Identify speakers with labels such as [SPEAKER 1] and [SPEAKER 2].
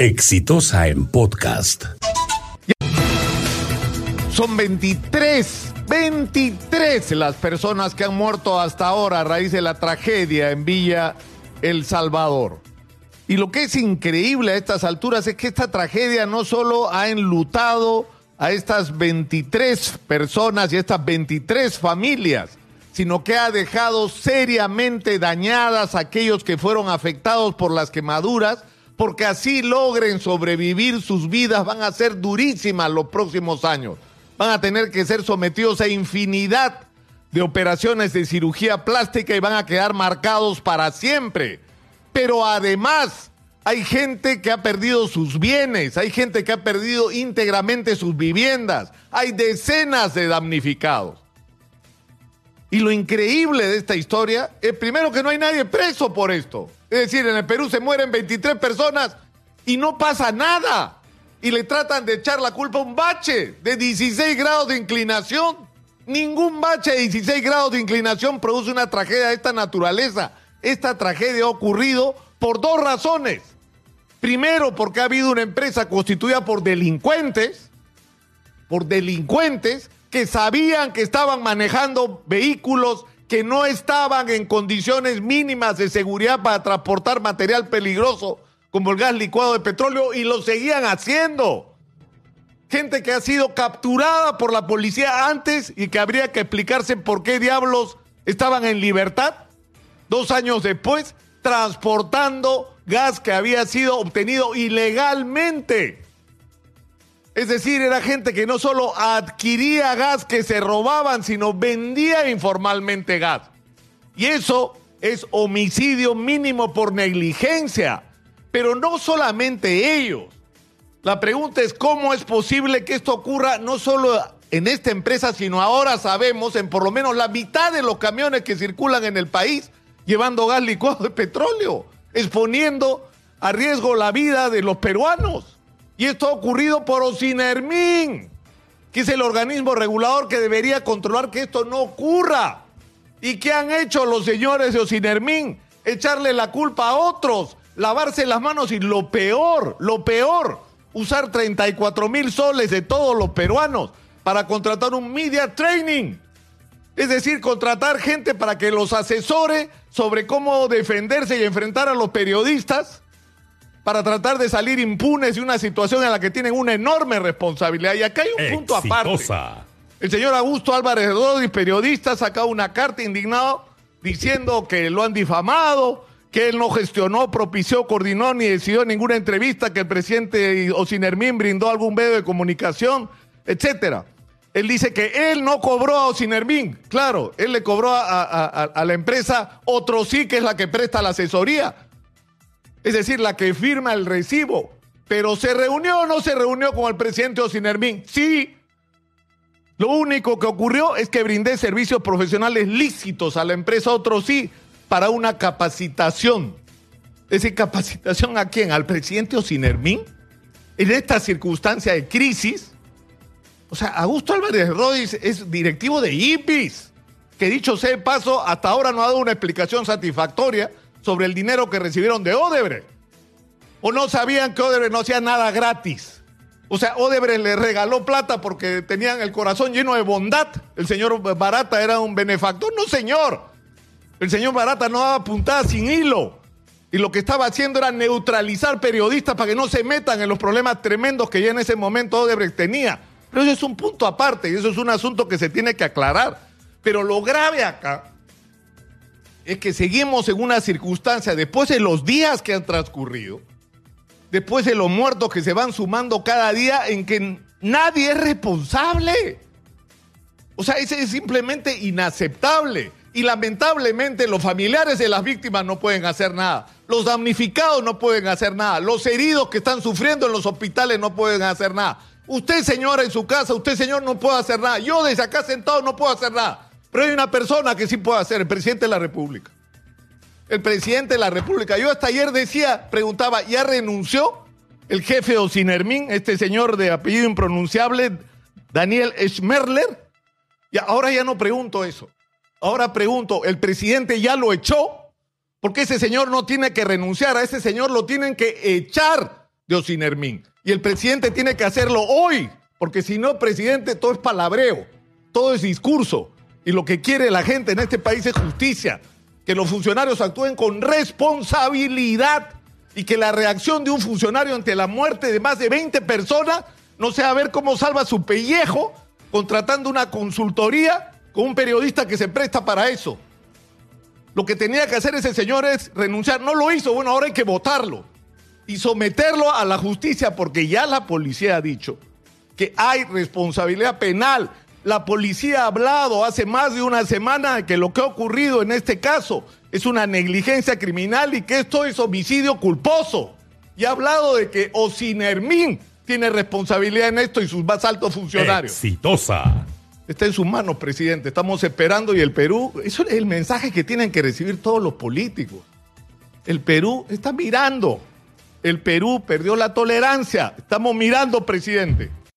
[SPEAKER 1] Exitosa en podcast.
[SPEAKER 2] Son 23, 23 las personas que han muerto hasta ahora a raíz de la tragedia en Villa El Salvador. Y lo que es increíble a estas alturas es que esta tragedia no solo ha enlutado a estas 23 personas y estas 23 familias, sino que ha dejado seriamente dañadas a aquellos que fueron afectados por las quemaduras, porque así logren sobrevivir sus vidas, van a ser durísimas los próximos años. Van a tener que ser sometidos a infinidad de operaciones de cirugía plástica y van a quedar marcados para siempre. Pero además hay gente que ha perdido sus bienes, hay gente que ha perdido íntegramente sus viviendas, hay decenas de damnificados. Y lo increíble de esta historia es primero que no hay nadie preso por esto. Es decir, en el Perú se mueren 23 personas y no pasa nada. Y le tratan de echar la culpa a un bache de 16 grados de inclinación. Ningún bache de 16 grados de inclinación produce una tragedia de esta naturaleza. Esta tragedia ha ocurrido por dos razones. Primero, porque ha habido una empresa constituida por delincuentes, por delincuentes que sabían que estaban manejando vehículos que no estaban en condiciones mínimas de seguridad para transportar material peligroso como el gas licuado de petróleo y lo seguían haciendo. Gente que ha sido capturada por la policía antes y que habría que explicarse por qué diablos estaban en libertad dos años después transportando gas que había sido obtenido ilegalmente. Es decir, era gente que no solo adquiría gas que se robaban, sino vendía informalmente gas. Y eso es homicidio mínimo por negligencia. Pero no solamente ellos. La pregunta es cómo es posible que esto ocurra no solo en esta empresa, sino ahora sabemos en por lo menos la mitad de los camiones que circulan en el país llevando gas licuado de petróleo, exponiendo a riesgo la vida de los peruanos. Y esto ha ocurrido por Ocinermin, que es el organismo regulador que debería controlar que esto no ocurra. ¿Y qué han hecho los señores de Ocinermin? Echarle la culpa a otros, lavarse las manos y lo peor, lo peor, usar 34 mil soles de todos los peruanos para contratar un media training. Es decir, contratar gente para que los asesore sobre cómo defenderse y enfrentar a los periodistas para tratar de salir impunes de una situación en la que tienen una enorme responsabilidad. Y acá hay un punto aparte. El señor Augusto Álvarez Rodríguez, periodista, ha sacado una carta indignado diciendo que lo han difamado, que él no gestionó, propició, coordinó ni decidió ninguna entrevista, que el presidente Ocinermín brindó algún medio de comunicación, etcétera. Él dice que él no cobró a Ocinermín. Claro, él le cobró a, a, la empresa otro sí, que es la que presta la asesoría es decir, la que firma el recibo. Pero ¿se reunió o no se reunió con el presidente Ocinermín? Sí. Lo único que ocurrió es que brindé servicios profesionales lícitos a la empresa, otro sí, para una capacitación. ¿Es capacitación a quién? ¿Al presidente Ocinermín? En esta circunstancia de crisis. O sea, Augusto Álvarez Rodríguez es directivo de IPIS, que dicho sea de paso, hasta ahora no ha dado una explicación satisfactoria sobre el dinero que recibieron de Odebrecht. ¿O no sabían que Odebrecht no hacía nada gratis? O sea, Odebrecht le regaló plata porque tenían el corazón lleno de bondad. El señor Barata era un benefactor. No, señor. El señor Barata no daba puntada sin hilo. Y lo que estaba haciendo era neutralizar periodistas para que no se metan en los problemas tremendos que ya en ese momento Odebrecht tenía. Pero eso es un punto aparte y eso es un asunto que se tiene que aclarar. Pero lo grave acá es que seguimos en una circunstancia, después de los días que han transcurrido, después de los muertos que se van sumando cada día, en que nadie es responsable. O sea, ese es simplemente inaceptable. Y lamentablemente los familiares de las víctimas no pueden hacer nada. Los damnificados no pueden hacer nada. Los heridos que están sufriendo en los hospitales no pueden hacer nada. Usted, señora, en su casa, usted, señor, no puede hacer nada. Yo desde acá sentado no puedo hacer nada. Pero hay una persona que sí puede hacer, el presidente de la República. El presidente de la República. Yo hasta ayer decía, preguntaba, ¿ya renunció el jefe de Ocinermín, este señor de apellido impronunciable, Daniel Schmerler? Y ahora ya no pregunto eso. Ahora pregunto, ¿el presidente ya lo echó? Porque ese señor no tiene que renunciar, a ese señor lo tienen que echar de Osinermín. Y el presidente tiene que hacerlo hoy, porque si no, presidente, todo es palabreo, todo es discurso. Y lo que quiere la gente en este país es justicia, que los funcionarios actúen con responsabilidad y que la reacción de un funcionario ante la muerte de más de 20 personas no sea ver cómo salva su pellejo contratando una consultoría con un periodista que se presta para eso. Lo que tenía que hacer ese señor es renunciar. No lo hizo. Bueno, ahora hay que votarlo y someterlo a la justicia porque ya la policía ha dicho que hay responsabilidad penal. La policía ha hablado hace más de una semana que lo que ha ocurrido en este caso es una negligencia criminal y que esto es homicidio culposo. Y ha hablado de que Osinermín tiene responsabilidad en esto y sus más altos funcionarios.
[SPEAKER 1] Exitosa.
[SPEAKER 2] Está en sus manos, presidente. Estamos esperando y el Perú, eso es el mensaje que tienen que recibir todos los políticos. El Perú está mirando. El Perú perdió la tolerancia. Estamos mirando, presidente.